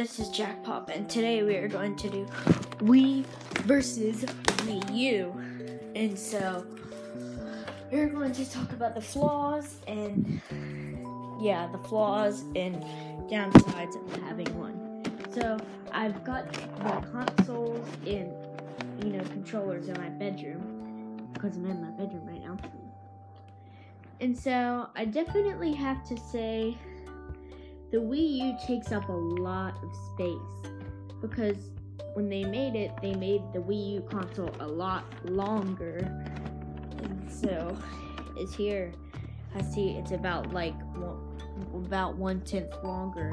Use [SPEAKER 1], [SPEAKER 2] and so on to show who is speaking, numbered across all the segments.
[SPEAKER 1] this is Jack Pop, and today we are going to do Wii versus Wii U. And so, we're going to talk about the flaws and, yeah, the flaws and downsides of having one. So, I've got the consoles and, you know, controllers in my bedroom, because I'm in my bedroom right now. And so, I definitely have to say the Wii U takes up a lot of space because when they made it, they made the Wii U console a lot longer. And so it's here. I see it's about like about one tenth longer,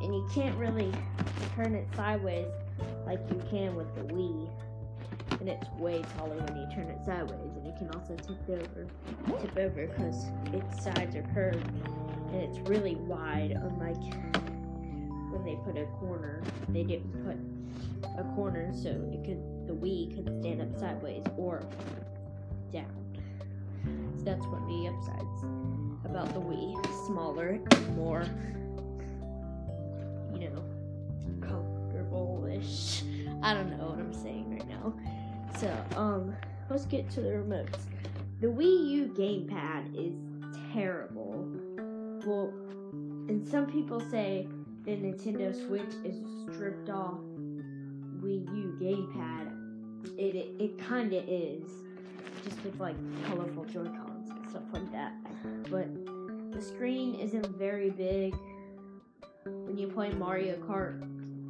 [SPEAKER 1] and you can't really turn it sideways like you can with the Wii. And it's way taller when you turn it sideways, and you can also tip over, tip over because its sides are curved and it's really wide unlike when they put a corner. They didn't put a corner so it could the Wii could stand up sideways or down. So that's of the upsides about the Wii smaller more you know comfortable-ish. I don't know what I'm saying right now. So um let's get to the remotes. The Wii U gamepad is terrible well, and some people say the Nintendo Switch is stripped off Wii U gamepad. It it, it kind of is, just with like colorful Joy Cons and stuff like that. But the screen isn't very big. When you play Mario Kart,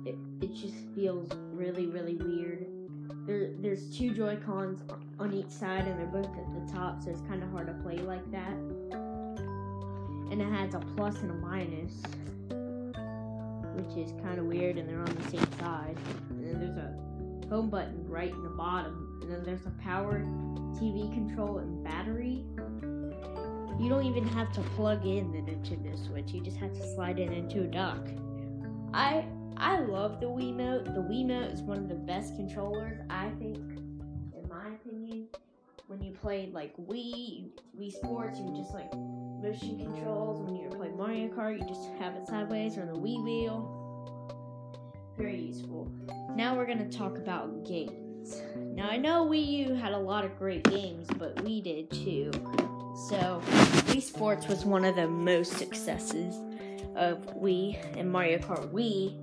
[SPEAKER 1] it, it just feels really really weird. There, there's two Joy Cons on each side, and they're both at the top, so it's kind of hard to play like that and it has a plus and a minus, which is kind of weird, and they're on the same side. And then there's a home button right in the bottom, and then there's a power, TV control, and battery. You don't even have to plug in the Nintendo Switch; you just have to slide it into a dock. I I love the Wiimote. The Wiimote is one of the best controllers, I think, in my opinion. When you play like Wii, Wii Sports, you just like motion controls. When you're playing Mario Kart, you just have it sideways or on the Wii wheel. Very useful. Now we're gonna talk about games. Now I know Wii U had a lot of great games, but we did too. So Wii Sports was one of the most successes of Wii and Mario Kart Wii.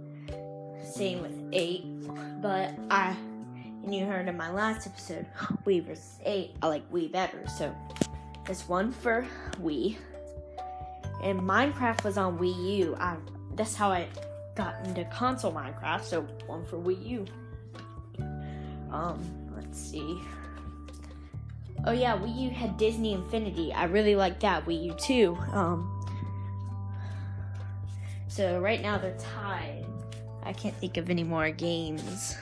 [SPEAKER 1] Same with 8, but I and you heard in my last episode, Wii versus 8, I like Wii better. So this one for Wii. And Minecraft was on Wii U. I, that's how I got into console Minecraft. So one for Wii U. Um, let's see. Oh yeah, Wii U had Disney Infinity. I really like that Wii U too. Um, so right now they're tied. I can't think of any more games.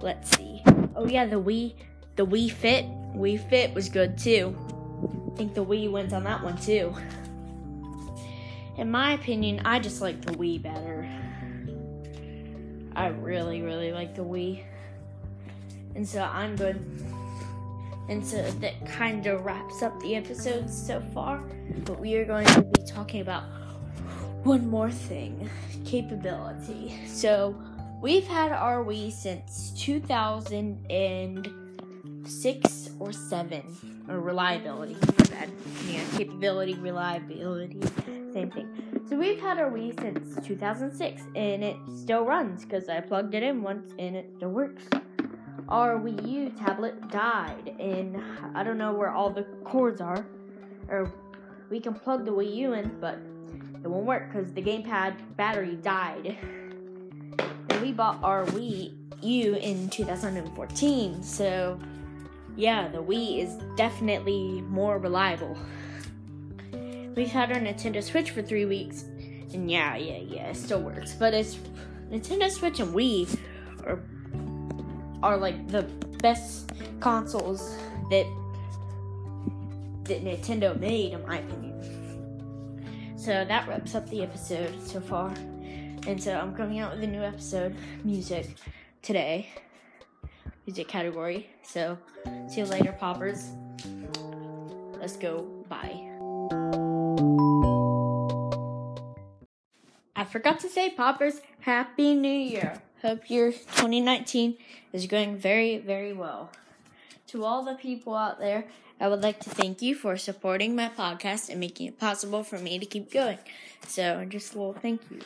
[SPEAKER 1] Let's see. Oh yeah, the Wii, the Wii Fit, Wii Fit was good too. Think the Wii wins on that one too. In my opinion, I just like the Wii better. I really, really like the Wii. And so I'm good. And so that kind of wraps up the episode so far. But we are going to be talking about one more thing capability. So we've had our Wii since 2006 or 7 or reliability. Bad. Yeah, capability, reliability, same thing. So we've had our Wii since 2006, and it still runs because I plugged it in once and it still works. Our Wii U tablet died, and I don't know where all the cords are. Or we can plug the Wii U in, but it won't work because the gamepad battery died. And we bought our Wii U in 2014, so yeah, the Wii is definitely more reliable. We've had our Nintendo Switch for three weeks, and yeah, yeah, yeah, it still works. But it's Nintendo Switch and Wii are are like the best consoles that that Nintendo made, in my opinion. So that wraps up the episode so far. And so I'm coming out with a new episode, music, today music category. So, see you later, poppers. Let's go. Bye. I forgot to say, Poppers, Happy New Year. Hope your 2019 is going very, very well. To all the people out there, I would like to thank you for supporting my podcast and making it possible for me to keep going. So, just a little thank you.